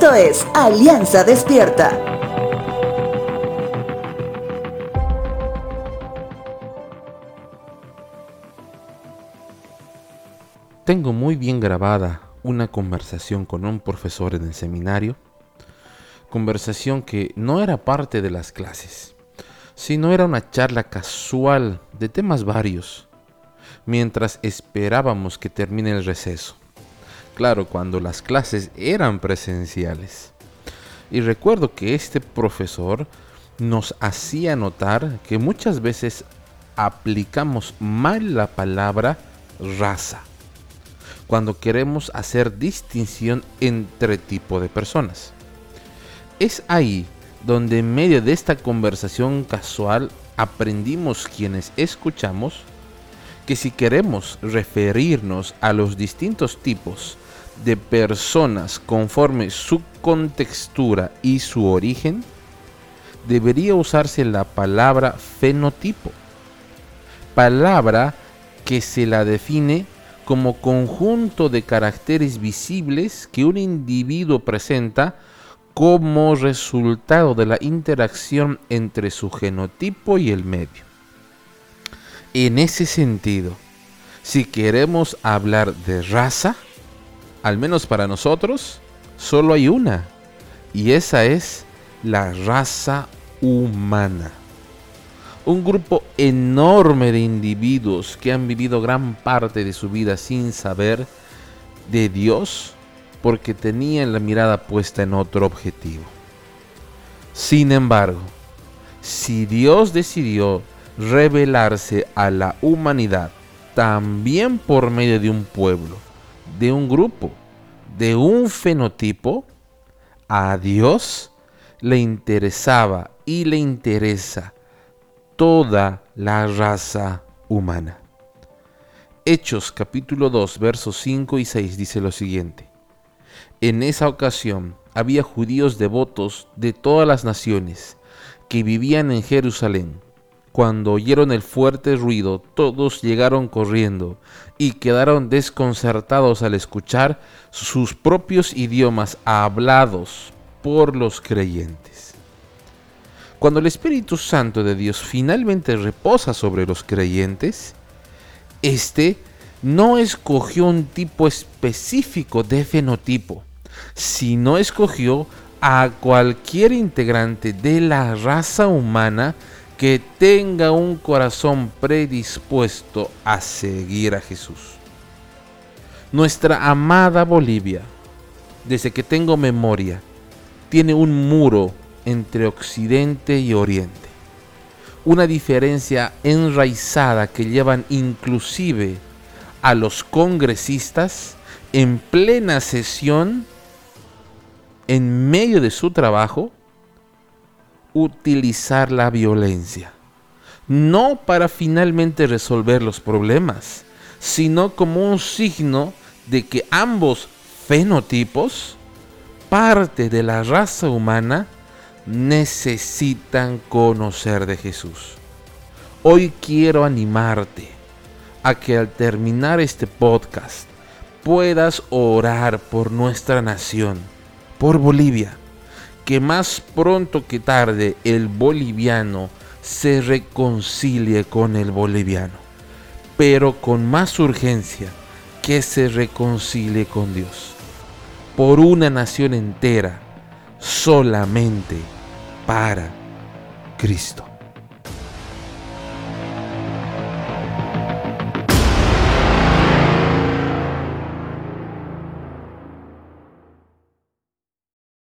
Esto es Alianza Despierta. Tengo muy bien grabada una conversación con un profesor en el seminario, conversación que no era parte de las clases, sino era una charla casual de temas varios, mientras esperábamos que termine el receso. Claro, cuando las clases eran presenciales. Y recuerdo que este profesor nos hacía notar que muchas veces aplicamos mal la palabra raza cuando queremos hacer distinción entre tipo de personas. Es ahí donde en medio de esta conversación casual aprendimos quienes escuchamos que si queremos referirnos a los distintos tipos de personas conforme su contextura y su origen, debería usarse la palabra fenotipo, palabra que se la define como conjunto de caracteres visibles que un individuo presenta como resultado de la interacción entre su genotipo y el medio. En ese sentido, si queremos hablar de raza, al menos para nosotros, solo hay una, y esa es la raza humana un grupo enorme de individuos que han vivido gran parte de su vida sin saber de Dios porque tenían la mirada puesta en otro objetivo. Sin embargo, si Dios decidió revelarse a la humanidad también por medio de un pueblo, de un grupo, de un fenotipo, a Dios le interesaba y le interesa toda la raza humana. Hechos capítulo 2 versos 5 y 6 dice lo siguiente. En esa ocasión había judíos devotos de todas las naciones que vivían en Jerusalén. Cuando oyeron el fuerte ruido, todos llegaron corriendo y quedaron desconcertados al escuchar sus propios idiomas hablados por los creyentes. Cuando el Espíritu Santo de Dios finalmente reposa sobre los creyentes, este no escogió un tipo específico de fenotipo, sino escogió a cualquier integrante de la raza humana que tenga un corazón predispuesto a seguir a Jesús. Nuestra amada Bolivia, desde que tengo memoria, tiene un muro entre Occidente y Oriente. Una diferencia enraizada que llevan inclusive a los congresistas en plena sesión, en medio de su trabajo, utilizar la violencia. No para finalmente resolver los problemas, sino como un signo de que ambos fenotipos, parte de la raza humana, necesitan conocer de Jesús. Hoy quiero animarte a que al terminar este podcast puedas orar por nuestra nación, por Bolivia, que más pronto que tarde el boliviano se reconcilie con el boliviano, pero con más urgencia que se reconcilie con Dios, por una nación entera, solamente para Cristo.